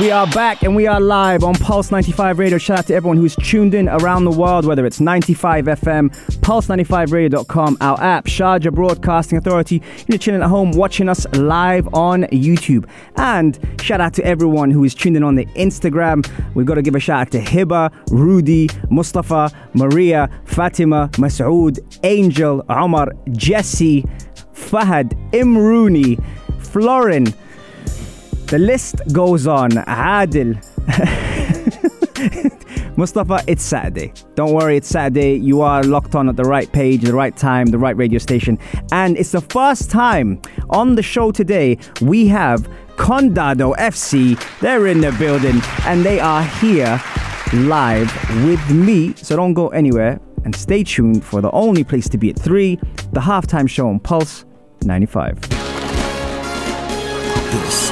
We are back and we are live on Pulse 95 Radio. Shout out to everyone who's tuned in around the world, whether it's 95 FM, pulse95radio.com, our app, Sharjah Broadcasting Authority. You're chilling at home watching us live on YouTube. And shout out to everyone who is tuned in on the Instagram. We've got to give a shout out to Hiba, Rudy, Mustafa, Maria, Fatima, Masood, Angel, Omar, Jesse, Fahad, Imrooney, Florin. The list goes on. Adil. Mustafa, it's Saturday. Don't worry, it's Saturday. You are locked on at the right page, the right time, the right radio station. And it's the first time on the show today we have Condado FC. They're in the building and they are here live with me. So don't go anywhere and stay tuned for the only place to be at 3, the halftime show on Pulse 95. This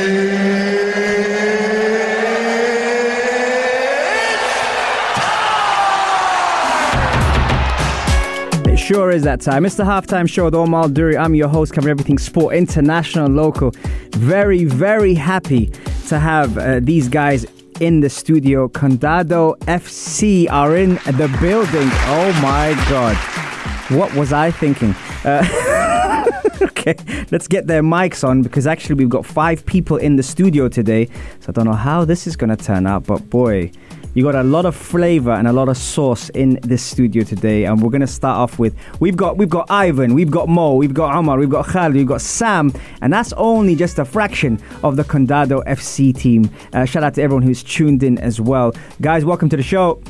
Sure is that time. It's the halftime show with Omar Duri. I'm your host, covering everything sport, international, local. Very, very happy to have uh, these guys in the studio. Condado FC are in the building. Oh my God. What was I thinking? Uh, okay, let's get their mics on because actually we've got five people in the studio today. So I don't know how this is going to turn out, but boy, you got a lot of flavor and a lot of sauce in this studio today, and we're gonna start off with we've got we've got Ivan, we've got Mo, we've got Omar, we've got Khalid, we've got Sam, and that's only just a fraction of the Condado FC team. Uh, shout out to everyone who's tuned in as well, guys. Welcome to the show.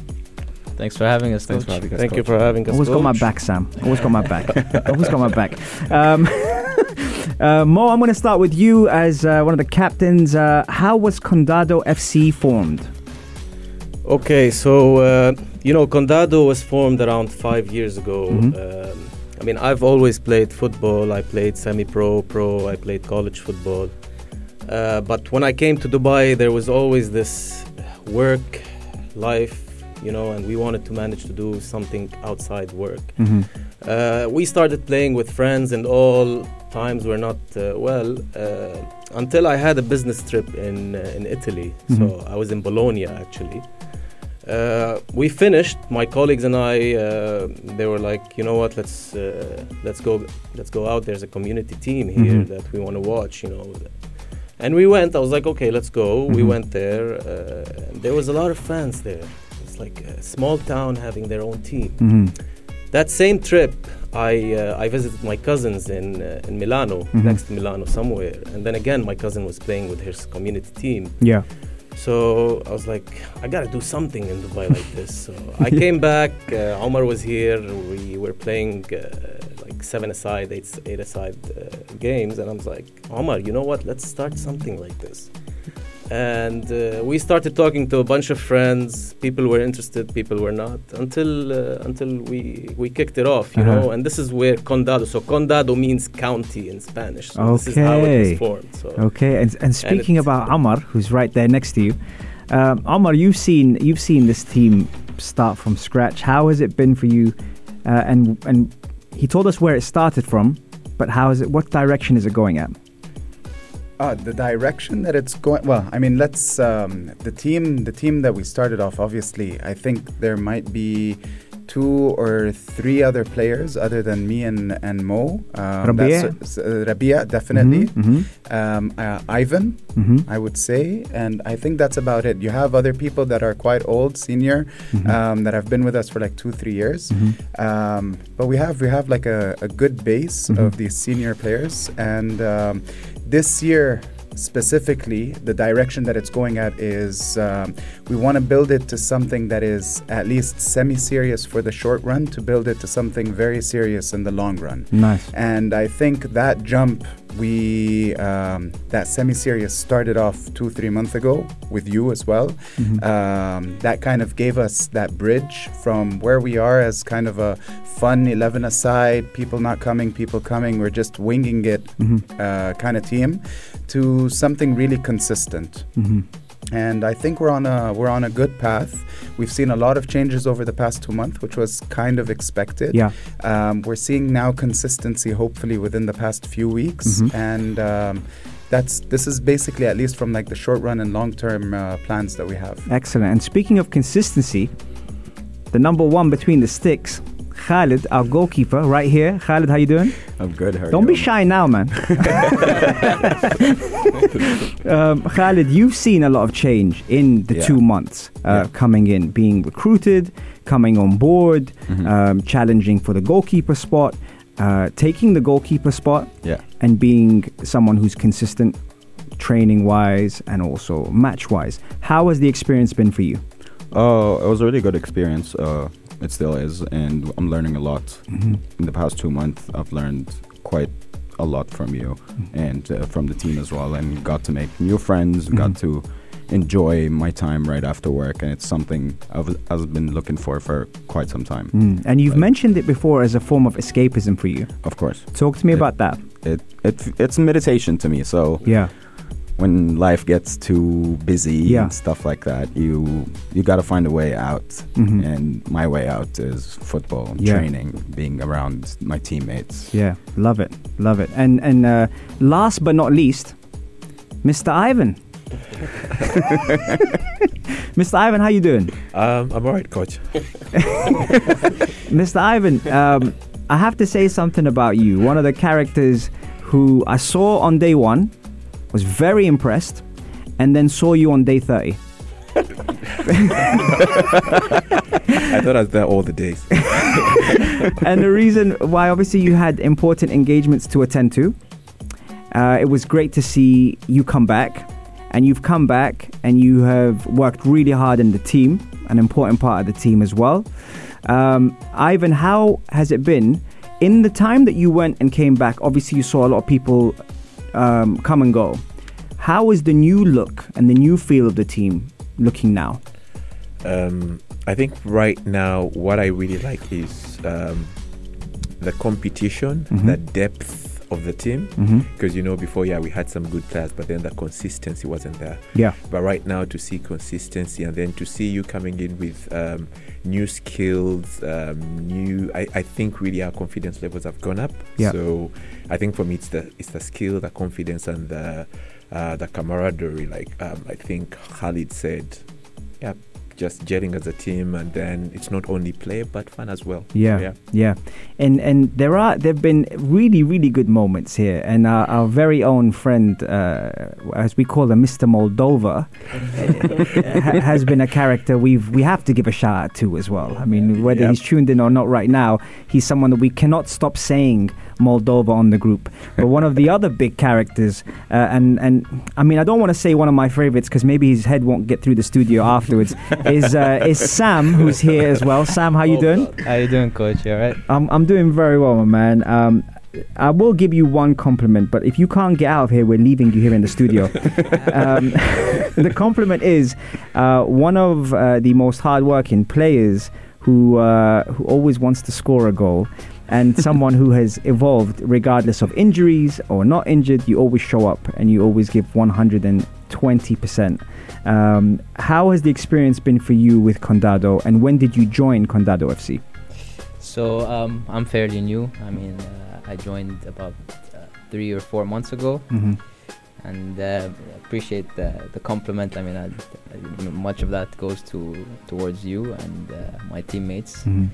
Thanks for having us. Thanks Thank you for having us. Always got my back, Sam. Always got my back. Always got my back. Um, uh, Mo, I'm going to start with you as uh, one of the captains. Uh, how was Condado FC formed? Okay, so uh, you know, Condado was formed around five years ago. Mhm. Um, I mean, I've always played football. I played semi-pro, pro. I played college football. Uh, but when I came to Dubai, there was always this work, life, you know, and we wanted to manage to do something outside work. Mm-hmm. Uh, we started playing with friends, and all times were not uh, well uh, until I had a business trip in uh, in Italy. Mhm. So I was in Bologna actually. Uh, we finished. My colleagues and I. Uh, they were like, you know what? Let's uh, let's go. Let's go out. There's a community team here Mhm. that we want to watch. You know. And we went. I was like, okay, let's go. We Mhm. went there. Uh, there was a lot of fans there. It's like a small town having their own team. Mm-hmm. That same trip, I uh, I visited my cousins in uh, in Milano, Mhm. next to Milano somewhere, and then again my cousin was playing with his community team. Yeah. So I was like, I gotta do something in Dubai like this. So I came back. Uh, Omar was here. We were playing uh, like seven aside, eight eight aside uh, games, and I was like, Omar, you know what? Let's start something like this. And uh, we started talking to a bunch of friends. People were interested, people were not, until uh, until we we kicked it off, you Uh-huh. know. And this is where condado. So condado means county in Spanish. So this is how it Okay. was formed. So Okay, and, and speaking it's- about amar who's right there next to you, um, Omar, you've seen you've seen this team start from scratch. How has it been for you? Uh, and and he told us where it started from, but how is it? What direction is it going at? Uh, the direction that it's going. Well, I mean, let's um, the team. The team that we started off. Obviously, I think there might be two or three other players other than me and and Mo. Um, Rabia? that's- uh, Rabia, definitely. Mhm, Um, uh, Ivan, mhm, I would say, and I think that's about it. You have other people that are quite old, senior, mhm, um, that have been with us for like two, three years. mhm. Um, but we have we have like a, a good base of these senior players, and um, this year specifically, the direction that it's going at is um, we want to build it to something that is at least semi serious for the short run, to build it to something very serious in the long run. Nice. And I think that jump, we um, that semi-series started off two, three months ago with you as well. Mhm. Um, that kind of gave us that bridge from where we are as kind of a fun 11 aside, people not coming, people coming, we're just winging it Mhm. uh, kind of team, to something really consistent. Mhm. And I think we're on a we're on a good path. We've seen a lot of changes over the past two months, which was kind of expected. Yeah. Um, we're seeing now consistency, hopefully within the past few weeks, Mhm. and um, that's this is basically at least from like the short run and long term uh, plans that we have. Excellent. And speaking of consistency, the number one between the sticks, Khalid, our goalkeeper, right here. Khalid, how you doing? I'm good. How are Don't be shy now, man. um, Khalid, you've seen a lot of change in the Yeah. two months uh, Yeah. coming in, being recruited, coming on board, Mhm. um, challenging for the goalkeeper spot, uh, taking the goalkeeper spot, Yeah. and being someone who's consistent training wise and also match wise. How has the experience been for you? Oh, it was a really good experience. Uh, it still is, and I'm learning a lot. Mhm. In the past two months, I've learned quite a lot from you and uh, from the team as well, and got to make new friends. Mhm. Got to enjoy my time right after work, and it's something I've, I've been looking for for quite some time. Mm. And you've Like- mentioned it before as a form of escapism for you. Of course, Talk to me Yeah. about that. it, it it's meditation to me. So Yeah. When life gets too busy Yeah. and stuff like that, you you got to find a way out. Mhm. And my way out is football, Yeah. training, being around my teammates. Yeah, love it, love it. And and uh, last but not least, Mr. Ivan. Mr. Ivan, how you doing? Um, I'm alright, coach. Mr. Ivan, um, I have to say something about you. One of the characters who I saw on day one was very impressed, and then saw you on day thirty. I thought I was there all the days. and the reason why, obviously, you had important engagements to attend to. Uh, it was great to see you come back, and you've come back and you have worked really hard in the team, an important part of the team as well. Um, Ivan, how has it been in the time that you went and came back? Obviously, you saw a lot of people um, come and go. How is the new look and the new feel of the team looking now? Um, I think right now, what I really like is um, the competition, Mhm. the depth of the team. Mhm. Because you know, before, yeah, we had some good players, but then the consistency wasn't there. Yeah. But right now, to see consistency and then to see you coming in with um, new skills, um, new, I, I think really our confidence levels have gone up. Yeah. So I think for me, it's the it's the skill, the confidence, and the uh, the camaraderie. Like um, I think Khalid said, yeah, just gelling as a team, and then it's not only play but fun as well. Yeah, yeah. yeah, and and there are there've been really really good moments here, and our, our very own friend, uh, as we call him, Mr. Moldova, has been a character we've we have to give a shout out to as well. I mean, whether he's tuned in or not right now, he's someone that we cannot stop saying Moldova on the group. But one of the other big characters, uh, and and I mean, I don't want to say one of my favorites because maybe his head won't get through the studio afterwards. is uh, is Sam who's here as well? Sam, how you doing? How you doing, coach? You alright? I'm, I'm doing very well, my man. Um, I will give you one compliment, but if you can't get out of here, we're leaving you here in the studio. um, the compliment is uh, one of uh, the most hardworking players who uh, who always wants to score a goal, and someone who has evolved regardless of injuries or not injured. You always show up and you always give 120 percent. Um, how has the experience been for you with Condado, and when did you join Condado FC? So um, I'm fairly new. I mean, uh, I joined about uh, three or four months ago, Mm-hmm. And uh, appreciate the, the compliment. I mean, I, I- much of that goes to towards you and uh, my teammates. Mm-hmm.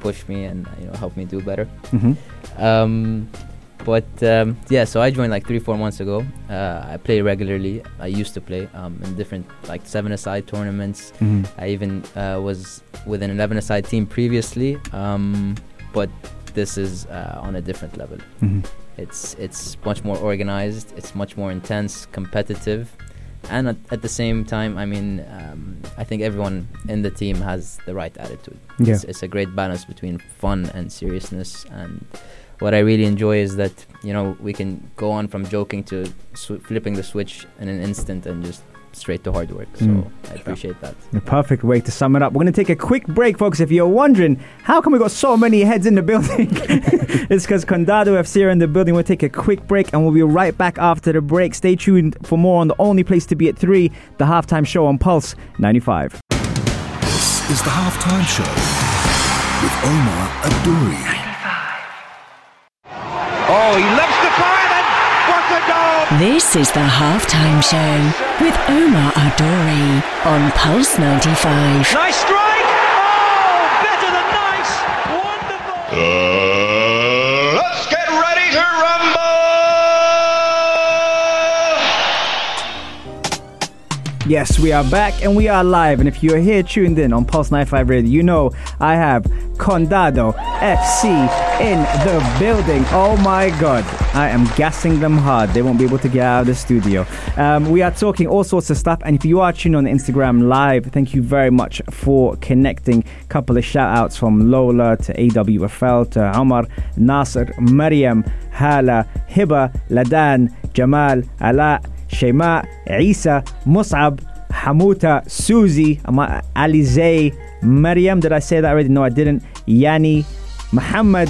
Push me and you know help me do better. Mm-hmm. Um, but um, yeah, so I joined like three, four months ago. Uh, I play regularly. I used to play um, in different like seven-a-side tournaments. Mm-hmm. I even uh, was with an 11-a-side team previously, um, but this is uh, on a different level. It's it's much more organized. It's much more intense, competitive, and at, at the same time, I mean, um, I think everyone in the team has the right attitude. Yeah. It's, it's a great balance between fun and seriousness. And what I really enjoy is that you know we can go on from joking to sw- flipping the switch in an instant and just straight to hard work. So Mm. I appreciate that. The perfect way to sum it up. We're going to take a quick break, folks. If you're wondering how come we got so many heads in the building, it's because Condado FC are in the building. We'll take a quick break and we'll be right back after the break. Stay tuned for more on the only place to be at 3, the halftime show on Pulse 95. This is the halftime show with Omar Adouri. Oh, he loves to fire and what a goal! This is the halftime show with Omar Adori on Pulse 95. Nice strike! Oh, better than nice! Wonderful! Uh, let's get ready to rumble! Yes, we are back and we are live. And if you're here tuned in on Pulse 95 Radio, you know I have Condado FC in the building. Oh my god. I am gassing them hard. They won't be able to get out of the studio. Um, we are talking all sorts of stuff. And if you are tuned on Instagram Live, thank you very much for connecting. Couple of shout outs from Lola to AWFL to Omar, Nasser, Mariam, Hala, Hiba, Ladan, Jamal, Ala, Shema, Isa, Musab, Hamuta, Susie, Alizé, Mariam. Did I say that already? No, I didn't. Yani, Muhammad,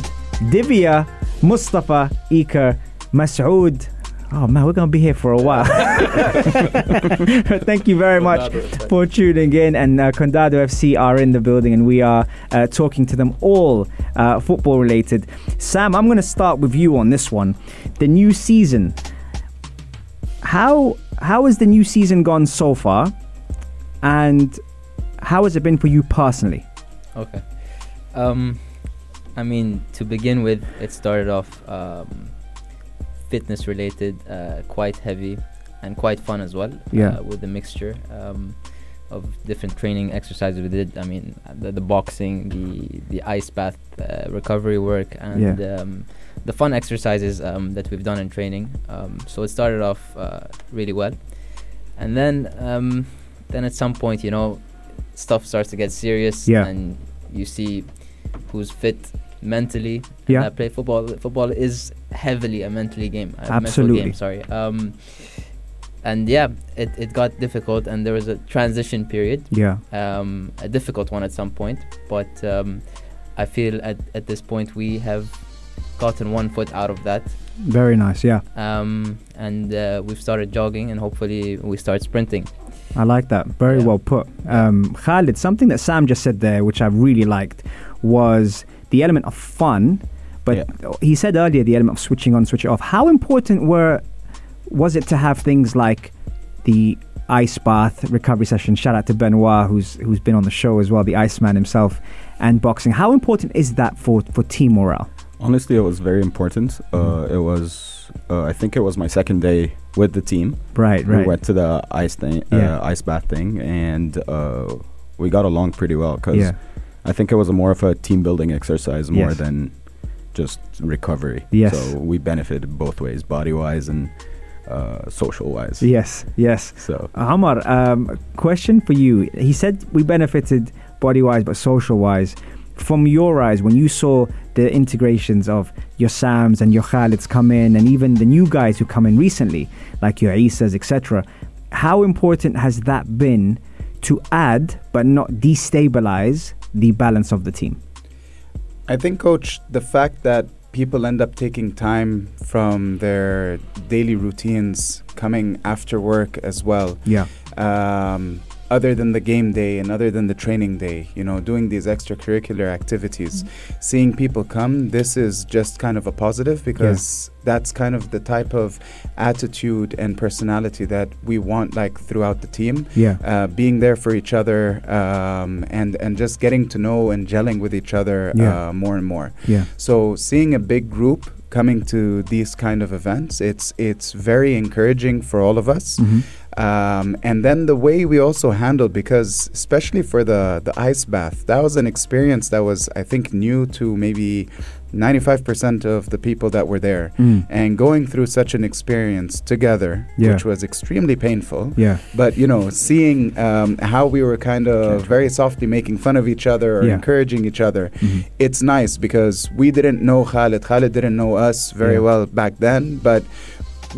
Divya Mustafa Iker Masood Oh man, we're gonna be here for a while. Thank you very much for tuning in. And uh, Condado FC are in the building, and we are uh, talking to them all uh, football related. Sam, I'm gonna start with you on this one. The new season how how has the new season gone so far and how has it been for you personally Okay. Um, I mean, to begin with, it started off um, fitness related, uh, quite heavy, and quite fun as well. Yeah. Uh, with the mixture um, of different training exercises we did. I mean, uh, the, the boxing, the the ice bath, uh, recovery work, and um, the fun exercises um, that we've done in training. Um, so it started off uh, really well, and then um, then at some point, you know, stuff starts to get serious, Yeah. and you see who's fit mentally. Yeah. And I play football. Football is heavily a mentally game. A Absolutely. Game, sorry. Um, and yeah, it, it got difficult, and there was a transition period. Yeah. Um, a difficult one at some point, but um, I feel at, at this point we have gotten one foot out of that. very nice yeah Um, and uh, we've started jogging, and hopefully we start sprinting. i like that very well put um, khalid something that sam just said there which i really liked was the element of fun but he said earlier the element of switching on switching off how important were was it to have things like the ice bath recovery session shout out to benoit who's who's been on the show as well the iceman himself and boxing how important is that for for team morale Honestly, it was very important. Uh, it was, uh, I think it was my second day with the team. Right, right. We went to the ice thing, Yeah. uh, ice bath thing, and uh, we got along pretty well because Yeah. I think it was a more of a team building exercise more Yes. than just recovery. Yes. So we benefited both ways, body wise and uh, social wise. Yes, yes. So Amar, um, question for you. He said we benefited body wise, but social wise. From your eyes, when you saw the integrations of your Sams and your Khalids come in, and even the new guys who come in recently, like your Isas, etc., how important has that been to add but not destabilize the balance of the team? I think, coach, the fact that people end up taking time from their daily routines coming after work as well. Yeah. Um, other than the game day and other than the training day, you know, doing these extracurricular activities, seeing people come, this is just kind of a positive because that's kind of the type of attitude and personality that we want like throughout the team. Yeah. Uh, being there for each other um, and and just getting to know and gelling with each other Yeah. uh, more and more. Yeah. So seeing a big group coming to these kind of events, it's it's very encouraging for all of us. Mhm. Um, and then the way we also handled, because especially for the, the ice bath, that was an experience that was, I think, new to maybe 95% of the people that were there. Mm. And going through such an experience together, Yeah. which was extremely painful. Yeah. But, you know, seeing um, how we were kind of very softly making fun of each other or Yeah. encouraging each other, Mhm. it's nice because we didn't know Khalid. Khalid didn't know us very Yeah. well back then, but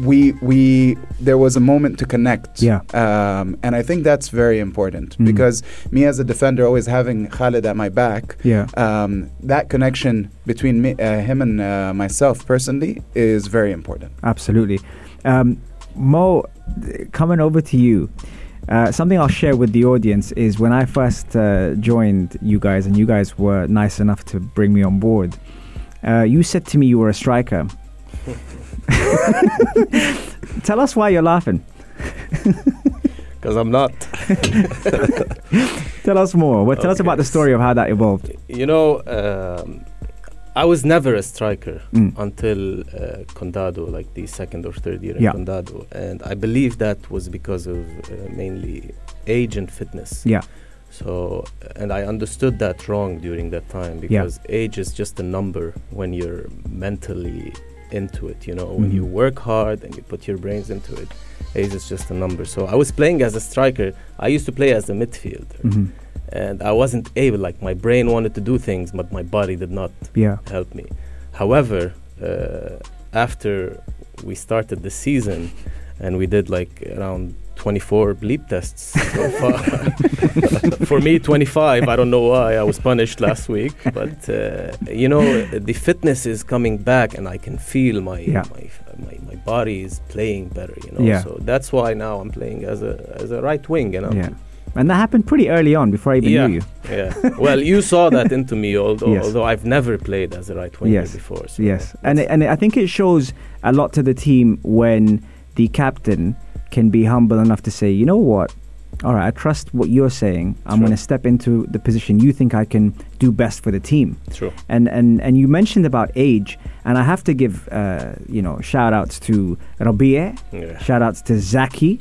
we we there was a moment to connect. Yeah. Um, and I think that's very important Mhm. because me as a defender, always having Khalid at my back, Yeah. um, that connection between me, uh, him and uh, myself personally is very important. Absolutely. Um, Mo, coming over to you, uh, something I'll share with the audience is when I first uh, joined you guys, and you guys were nice enough to bring me on board. Uh, you said to me you were a striker. Tell us why you're laughing. Because I'm not. Tell us more. Well, tell us about the story of how that evolved. You know, um, I was never a striker Mm. until uh, Condado, like the second or third year Yeah. in Condado, and I believe that was because of uh, mainly age and fitness. Yeah. So, and I understood that wrong during that time Yeah. because age is just a number when you're mentally into it. You know, when you Mhm. work hard and you put your brains into it, age is just a number. So I was playing as a striker. I used to play as a midfielder Mhm. and I wasn't able. Like my brain wanted to do things, but my body did not Yeah. help me. However, uh, after we started the season, and we did like around 24 bleep tests so far. For me, 25. I don't know why I was punished last week, but uh, you know, the fitness is coming back, and I can feel my Yeah. my, my my body is playing better. You know, Yeah. so that's why now I'm playing as a as a right wing. You know. Yeah. And that happened pretty early on before I even yeah, knew you. yeah. Well, you saw that into me, although Yes. although I've never played as a right winger Yes. before. So Yes, and and I think it shows a lot to the team when the captain can be humble enough to say, you know what, all right, I trust what you're saying. I'm True. going to step into the position you think I can do best for the team. True. And and and you mentioned about age, and I have to give uh, you know shout outs to Rabia, Yeah. shout outs to Zaki.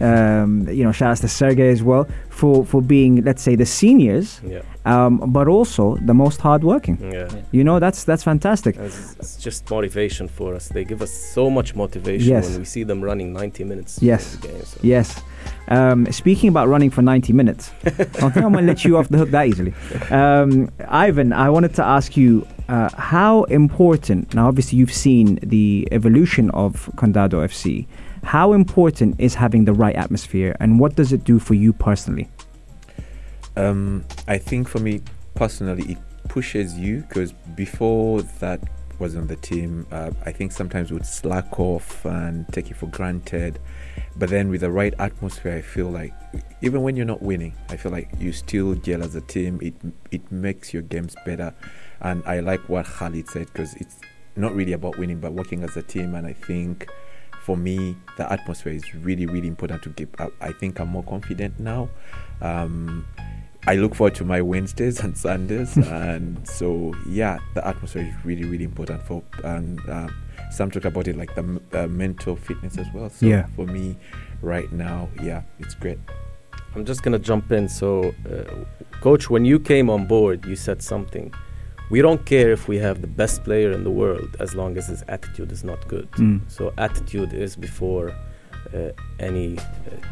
Um, you know, shout out to Sergey as well for, for being, let's say, the seniors, Yeah. um, but also the most hardworking. Yeah. You know, that's that's fantastic. It's, it's just motivation for us. They give us so much motivation Yes. when we see them running 90 minutes. Yes. the game, so. Yes. Um, speaking about running for 90 minutes, I think I'm going to let you off the hook that easily. Um, Ivan, I wanted to ask you uh, how important, now obviously you've seen the evolution of Condado FC, how important is having the right atmosphere and what does it do for you personally? Um, I think for me personally, it pushes you because before that was on the team, uh, I think sometimes would slack off and take it for granted. But then with the right atmosphere, I feel like even when you're not winning, I feel like you still gel as a team. It it makes your games better, and I like what Khalid said because it's not really about winning, but working as a team. And I think for me, the atmosphere is really, really important to keep up. I think I'm more confident now. Um, I look forward to my Wednesdays and Sundays, and so yeah, the atmosphere is really, really important for. And um, some talk about it like the uh, mental fitness as well. So Yeah. for me, right now, yeah, it's great. I'm just gonna jump in. So, uh, coach, when you came on board, you said something. We don't care if we have the best player in the world as long as his attitude is not good. Mm. So attitude is before uh, any uh,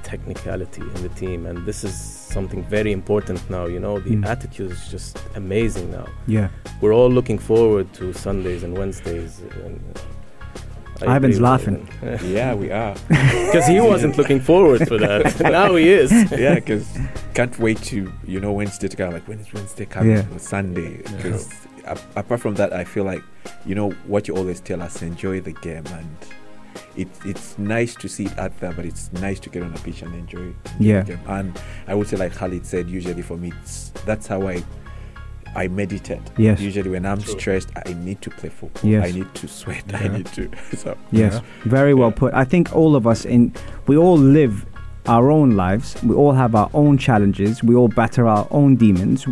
technicality in the team, and this is something very important now. You know, the Mm. attitude is just amazing now. Yeah. We're all looking forward to Sundays and Wednesdays. And, uh, I Ivan's laughing. Yeah, we are. Because he wasn't looking forward for that. now he is. yeah, because can't wait to you know Wednesday to go like when is Wednesday coming Yeah. Sunday because apart from that I feel like you know what you always tell us enjoy the game and it, it's nice to see it out there but it's nice to get on the pitch and enjoy, enjoy Yeah. the game and I would say like Khalid said usually for me it's, that's how I I meditate. Yes. Usually when I'm True. stressed, I need to play football. Yes. I need to sweat. I need to. So Yes, very well put. I think all of us in we all live our own lives. We all have our own challenges. We all batter our own demons.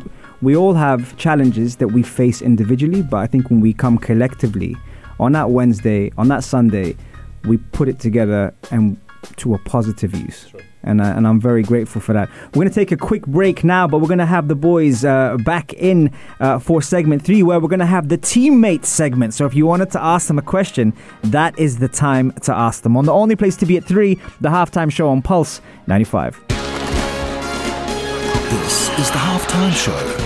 We all have challenges that we face individually, but I think when we come collectively on that Wednesday, on that Sunday, we put it together and to a positive use. And, uh, and I'm very grateful for that. We're going to take a quick break now, but we're going to have the boys uh, back in uh, for segment three, where we're going to have the teammate segment. So if you wanted to ask them a question, that is the time to ask them. On the only place to be at three, the halftime show on Pulse 95. This is the halftime show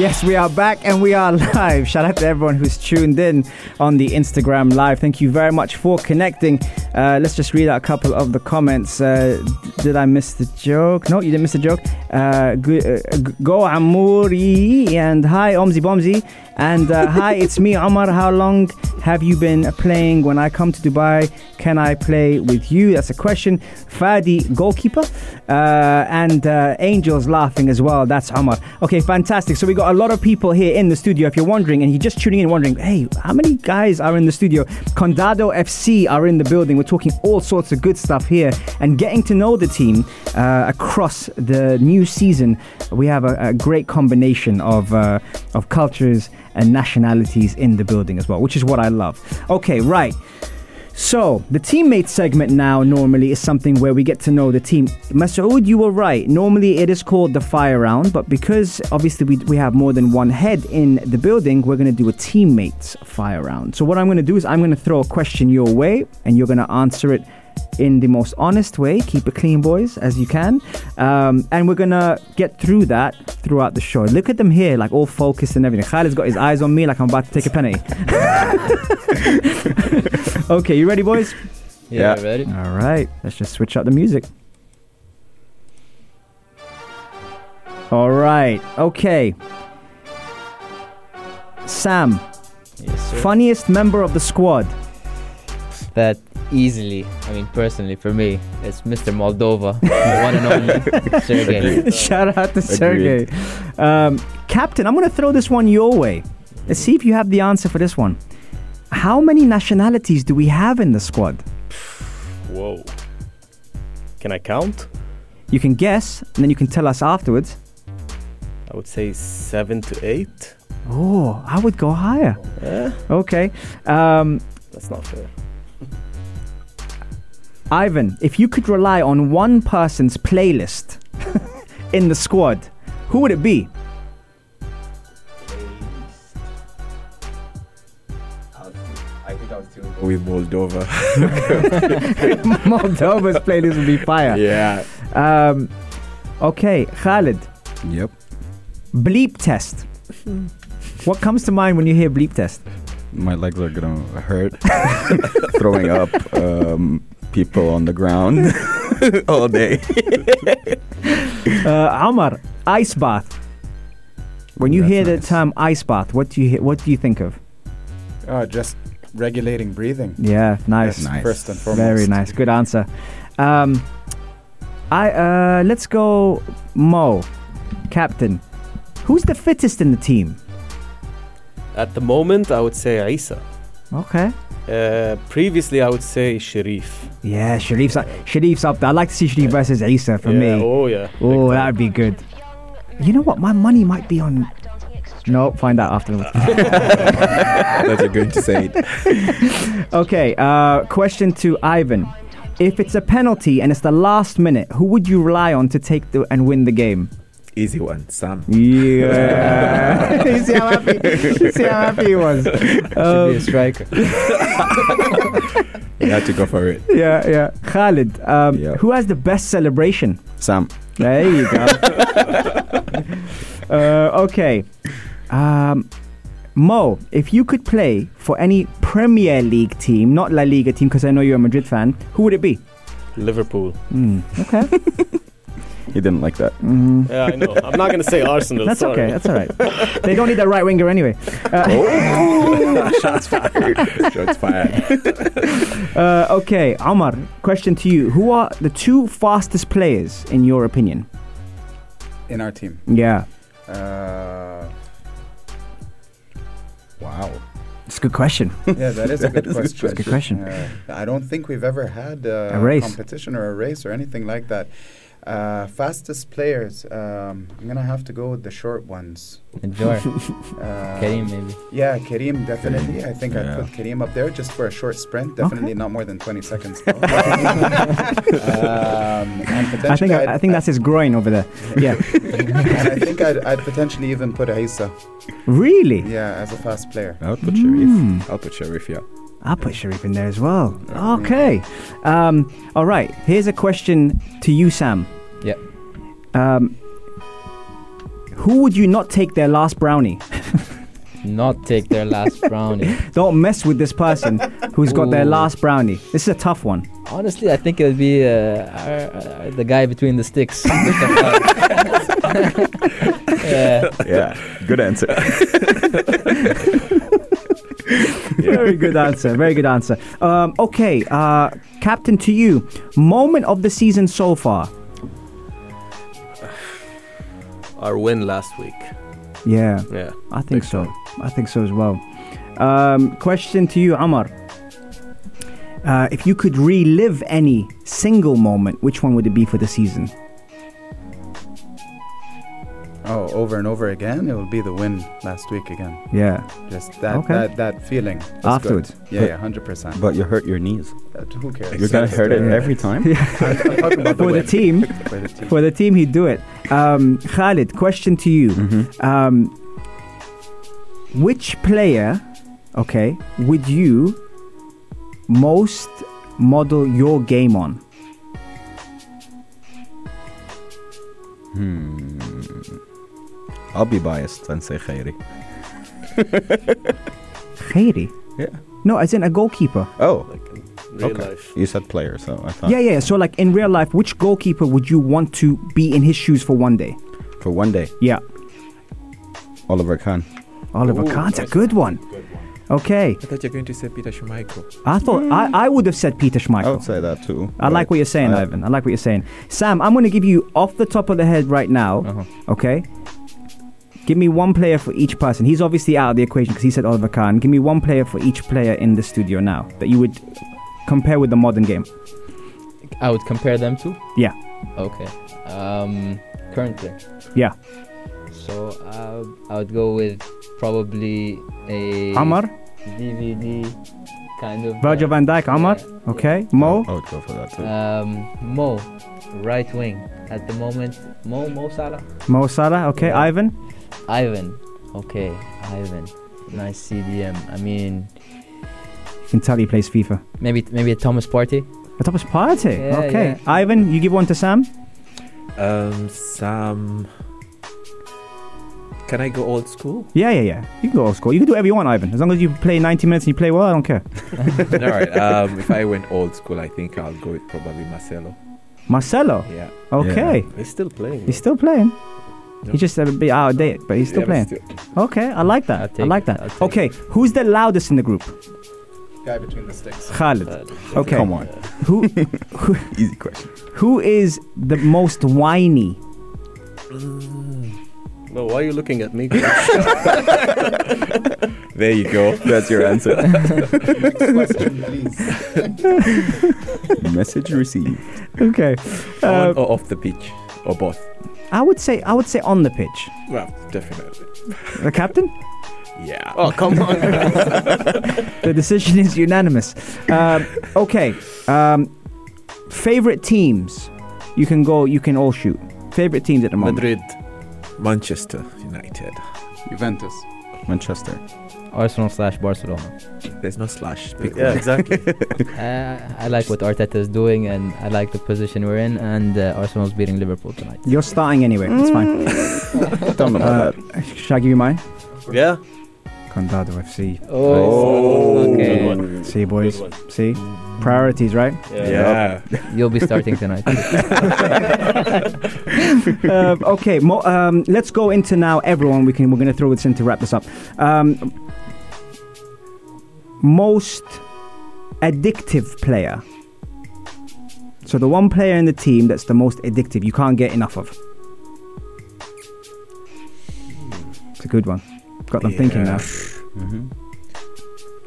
Yes, we are back and we are live. Shout out to everyone who's tuned in on the Instagram live. Thank you very much for connecting. Uh, let's just read out a couple of the comments. Uh, did I miss the joke? No, you didn't miss the joke. Uh, go, uh, go Amuri and hi Omzi Bomzi and uh, hi, it's me Omar. How long have you been playing? When I come to Dubai, can I play with you? That's a question. Fadi goalkeeper uh, and uh, Angels laughing as well. That's Omar. Okay, fantastic. So we got a lot of people here in the studio. If you're wondering and you're just tuning in, wondering, hey, how many guys are in the studio? Condado FC are in the building. We're talking all sorts of good stuff here and getting to know the team uh, across the new season. We have a, a great combination of uh, of cultures and nationalities in the building as well, which is what I love. Okay, right. So, the teammate segment now normally is something where we get to know the team. Masoud, you were right. Normally it is called the fire round, but because obviously we, we have more than one head in the building, we're going to do a teammates fire round. So, what I'm going to do is I'm going to throw a question your way, and you're going to answer it in the most honest way. Keep it clean, boys, as you can. Um, and we're going to get through that throughout the show. Look at them here, like all focused and everything. Khalid's got his eyes on me like I'm about to take a penny. okay, you ready, boys? Yeah, Yeah. ready? All right, let's just switch up the music. All right, okay. Sam, Yes, funniest member of the squad. That easily, I mean, personally for me, it's Mr. Moldova, the one and only Sergey. Shout out to Sergey. Um, Captain, I'm going to throw this one your way. Let's see if you have the answer for this one. How many nationalities do we have in the squad? Whoa. Can I count? You can guess, and then you can tell us afterwards. I would say seven to eight. Oh, I would go higher. Eh, Okay. Um, that's not fair. Ivan, if you could rely on one person's playlist in the squad, who would it be? I think I'll still go with Moldova. Moldova's playlist would be fire. yeah. Um, okay, Khalid, Yep. bleep test. what comes to mind when you hear bleep test? My legs are gonna hurt. Throwing up. Um, people on the ground all day. Uh, Omar, ice bath. When you That's hear the term ice bath, what do you hear, what do you think of? Uh, just regulating breathing. Yeah, nice. That's Nice. First and foremost. Very nice. Good answer. Um, I uh, let's go, Mo, captain. Who's the fittest in the team? At the moment, I would say Isa. Okay. Uh, previously, I would say Sharif. Yeah, Sharif's up, Sharif's up there. I'd like to see Sharif versus Isa for yeah, me. Oh, yeah. Oh, that would be good. You know what? My money might be on. No, find out afterwards. that you're going to say it. okay. Uh, question to Ivan: If it's a penalty and it's the last minute, who would you rely on to take the and win the game? Easy one, Sam. Yeah. you see how happy? You see how happy he was? Should be Um, a striker. You had to go for it. yeah, yeah. Khalid, um, Yeah. who has the best celebration? Sam. There you go. uh, okay. Um, Mo, if you could play for any Premier League team, not La Liga team, because I know you're a Madrid fan, who would it be? Liverpool. Mm, okay. He didn't like that. Mm, Yeah, I know. I'm not going to say Arsenal. that's sorry. okay. That's all right. they don't need a right winger anyway. Uh, Shots fired. Shots fired. uh, okay, Omar, question to you. Who are the two fastest players in your opinion? In our team. Yeah. Uh, wow. It's a good question. Yeah, that is a That good is a good question. Good question. Uh, I don't think we've ever had uh, A race. competition or a race or anything like that. Uh, fastest players. Um, I'm gonna have to go with the short ones. Enjoy. Uh, Kareem, maybe. Yeah, Kareem definitely. I think Yeah. I'd put Kareem up there just for a short sprint. Definitely not more than 20 seconds. um, and I think I, I'd- I think that's his groin over there. Yeah. and I think I'd, I'd potentially even put Aisa. really? Yeah, as a fast player. I'll put Sharif. Mm. I'll put Sharif, yeah. I'll put Sharif in there as well. Okay. Um, all right. Here's a question to you, Sam. Yeah. Um, who would you not take their last brownie? Not take their last brownie. Don't mess with this person who's got their Ooh. last brownie. This is a tough one. Honestly, I think it would be uh, our, our, the guy between the sticks. yeah. Yeah, good answer. Very good answer. Very good answer. Um, okay, uh, Captain, to you. Moment of the season so far. Our win last week. Yeah, Yeah. I think so. time. I think so as well. Um, question to you, Amar. Uh, if you could relive any single moment, which one would it be for the season? Oh, over and over again, it will be the win last week again. Yeah. Just that Okay. that, that feeling was good. Afterwards. Yeah, But- yeah, hundred percent. But you hurt your knees. Who cares? You're gonna hurt it Yeah. every time. I'm, I'm talking about For the team, For the team. for the team, he'd do it. Um, Khalid, question to you. Mhm. Um, which player, okay, would you most model your game on? Hmm. I'll be biased and say Khairi. Khairi? Yeah. No, as in a goalkeeper. Oh, Like in real okay. life. You said player, so I thought Yeah, yeah. So, like in real life, which goalkeeper would you want to be in his shoes for one day? for one day, Yeah, Oliver Kahn. Oliver Ooh, Kahn's a nice good one. Okay, I thought you were going to say Peter Schmeichel. I thought I, I would have said Peter Schmeichel. I would say that too. I like what you're saying, I- Ivan. I like what you're saying. Sam, I'm going to give you off the top of the head right now. Uh-huh. Okay. Give me one player for each person. He's obviously out of the equation because he said Oliver Kahn. Give me one player for each player in the studio now that you would compare with the modern game. I would compare them to? Yeah. Okay. Um, currently. Yeah. So uh, I would go with probably a Amar, DVD kind of. Virgil uh, van Dijk, Amar. yeah. Okay. Mo. I would go for that too. Um, Mo, right wing at the moment. Mo Mo Salah. Mo Salah. Okay. Yeah. Ivan. Ivan. Okay, Ivan. Nice CDM. I mean, You can tell he plays FIFA. maybe maybe a Thomas Partey. A Thomas is party. Yeah, okay. yeah. Ivan, you give one to Sam. Um, Sam. Can I go old school? Yeah, yeah, yeah. You can go old school. You can do whatever you want, Ivan. As long as you play 90 minutes and you play well, I don't care. All right. Um, if I went old school, I think I'll go with probably Marcelo. Marcelo. Yeah. Okay. He's still playing. He's still playing. No. He's just a bit out of date, but he's still Yeah, but playing. still- Okay, I like that. I'll I take like it, that. I'll Okay, who's the loudest in the group? Guy between the sticks. Khalid. Uh, Okay. Come on, Who easy question. who is the most whiny? No, why are you looking at me? There you go. That's your answer. Question, please. Message received. Okay. Uh, On or off the pitch, or both. I would say I would say on the pitch. Well, definitely. The captain? Yeah. oh, come on. The decision is unanimous. Um, okay. Um, favorite teams? You can go. You can all shoot. Favorite teams at the moment. Madrid. Manchester United. Juventus. Manchester. Arsenal slash Barcelona. There's no slash. Pick Yeah, one. exactly. Uh, I like what Arteta is doing, and I like the position we're in. And uh, Arsenal's beating Liverpool tonight. You're starting anyway. It's fine. Don't know Uh, about that. Shall I give you mine? yeah. Condado FC. Oh, okay. Good one. See, boys. Good one. See, priorities, right? Yeah. You'll be starting tonight. um, okay, mo- um, let's go into now. Everyone, we can. We're going to throw this in to wrap this up. Um, most addictive player. So the one player in the team that's the most addictive, you can't get enough of. It's a good one. Got them thinking Yeah. now. hmm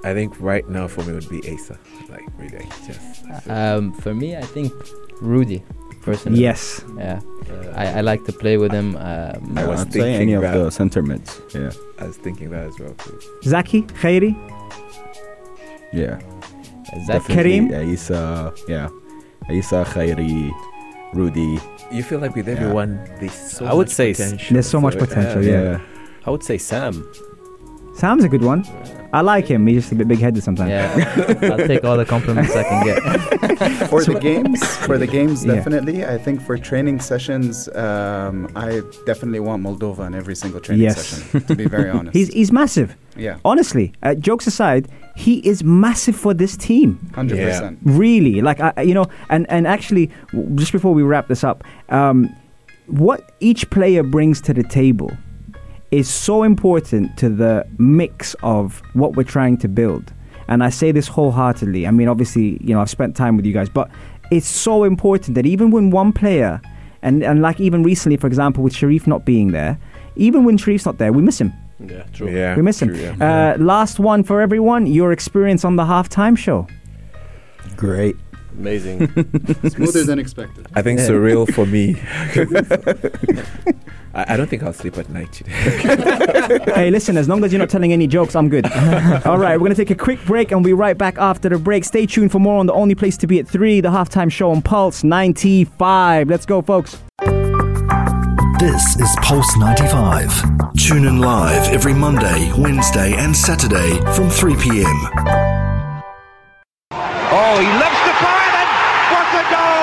I think right now for me would be Asa. Like really, just Um, for me, I think Rudy. Personally. Yes. Yeah. uh, I, I like to play with him. Um, I was I'd say any of that. the center mids. Yeah, I was thinking that as well. Too. Zaki, Khairi. Yeah. Zach Kareem? Definitely Isa, yeah. Isa, Khairi, Rudy. You feel like with Yeah. everyone, there's so I would much say s- potential. There's so much potential, yeah. yeah. I would say Sam. Sam's a good one. I like him. He's just a bit big-headed sometimes. Yeah. I'll take all the compliments I can get. for the games, for the games, Yeah. definitely. I think for training sessions, um, I definitely want Moldova in every single training Yes. session. To be very honest, He's he's massive. yeah, Honestly, uh, jokes aside, he is massive for this team. hundred Yeah. percent. Really, like I, I- you know, and and actually, w- just before we wrap this up, um, what each player brings to the table is so important to the mix of what we're trying to build. And I say this wholeheartedly. I mean, obviously, you know, I've spent time with you guys, but it's so important that even when one player, and, and like even recently, for example, with Sharif not being there, even when Sharif's not there, we miss him. Yeah, true. Yeah, We miss him. yeah. Uh, last one for everyone your experience on the halftime show. Great. Amazing. Smoother than expected. I think Yeah. surreal for me. I, I don't think I'll sleep at night today. hey, listen, as long as you're not telling any jokes, I'm good. All right, we're going to take a quick break and we'll be right back after the break. Stay tuned for more on the only place to be at 3, the halftime show on Pulse 95. Let's go, folks. This is Pulse 95. Tune in live every Monday, Wednesday, and Saturday from 3 p.m. Oh, he loves to fire and what a goal!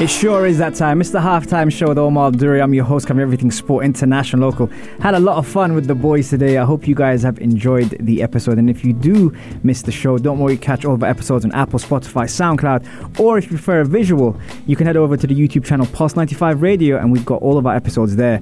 It sure is that time. It's the halftime show with Omar Duri. I'm your host, covering everything sport, international, local. Had a lot of fun with the boys today. I hope you guys have enjoyed the episode. And if you do miss the show, don't worry, catch all of the episodes on Apple, Spotify, SoundCloud, or if you prefer a visual, you can head over to the YouTube channel Pulse 95 Radio, and we've got all of our episodes there.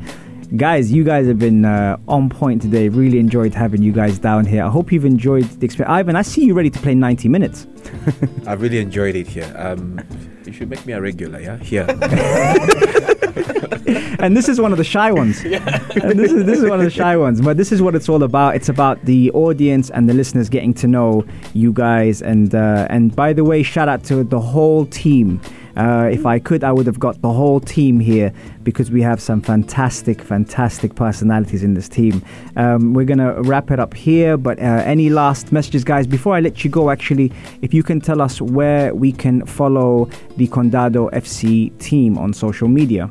Guys, you guys have been uh, on point today. Really enjoyed having you guys down here. I hope you've enjoyed the experience. Ivan, I see you ready to play 90 minutes. I really enjoyed it here. Um, you should make me a regular, yeah? Here. and this is one of the shy ones. And this is this is one of the shy ones. But this is what it's all about. It's about the audience and the listeners getting to know you guys. And uh, and by the way, shout out to the whole team. Uh, if I could, I would have got the whole team here because we have some fantastic, fantastic personalities in this team. Um, we're gonna wrap it up here. But uh, any last messages, guys? Before I let you go, actually, if you can tell us where we can follow the Condado FC team on social media.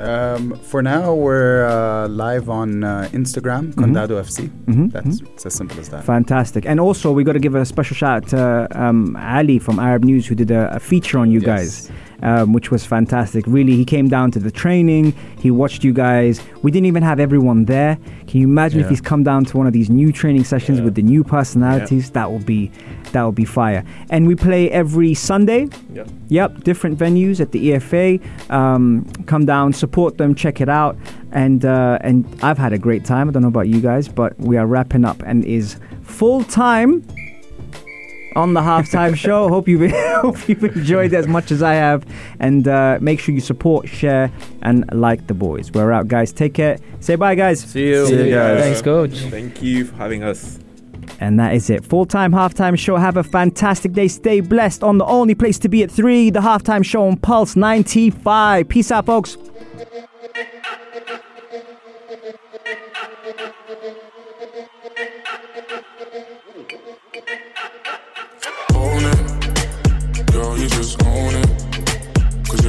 Um, for now, we're uh, live on uh, Instagram, Condado FC. Mhm, That's it's as simple as that. Fantastic. And also, we got to give a special shout out to um, Ali from Arab News, who did a, a feature on you Yes. guys, um, which was fantastic. Really, he came down to the training, he watched you guys. We didn't even have everyone there. Can you imagine if he's come down to one of these new training sessions Yeah. with the new personalities? That will be that will be fire. And we play every Sunday. Yep. Yep, different venues at the EFA. Um, come down, support them, check it out, and uh, and I've had a great time. I don't know about you guys, but we are wrapping up and is full time on the halftime show. Hope you've hope you've enjoyed it as much as I have, and uh, make sure you support, share, and like the boys. We're out, guys. Take care. Say bye, guys. See you. See you guys. Thanks, coach. Thank you for having us. And that is it. Full time halftime show. Have a fantastic day. Stay blessed on the only place to be at 3, the halftime show on Pulse 95. Peace out, folks.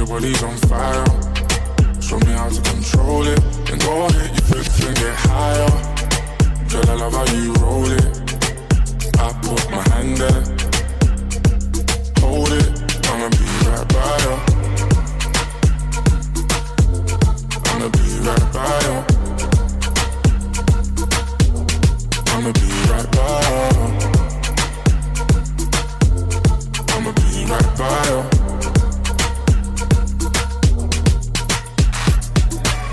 Your body's on fire. Show me how to control it. And go ahead, you flip and get higher. Girl, I love how you roll it. I put my hand there. Hold it. I'ma be right by you. I'ma be right by you. I'ma be right by you. I'ma be right by you.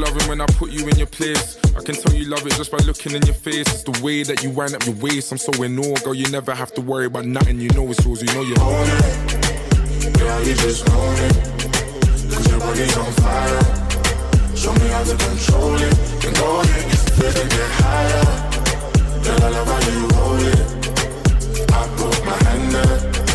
Loving when I put you in your place. I can tell you love it just by looking in your face. It's the way that you wind up your waist. I'm so in awe, girl. You never have to worry about nothing. You know it's yours. You know you own it. Girl, you just own it. Cause your body's on fire. Show me how to control it. Then go ahead, get and get higher. Girl, I love how you hold it. I put my hand there.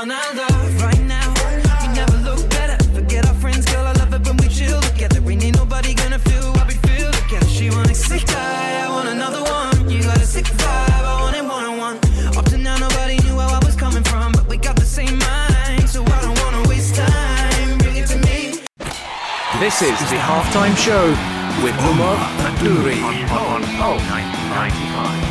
One I love right now. You never look better. Forget our friends, girl. I love it when we chill together. Ain't ain't nobody gonna feel what we feel together. She want a sick guy, I want another one. You got a sick vibe, I want it one on one. Up to now, nobody knew where I was coming from, but we got the same mind, so I don't wanna waste time. Bring it to me. This is the halftime show with Umar Adouri on, on, on, 95.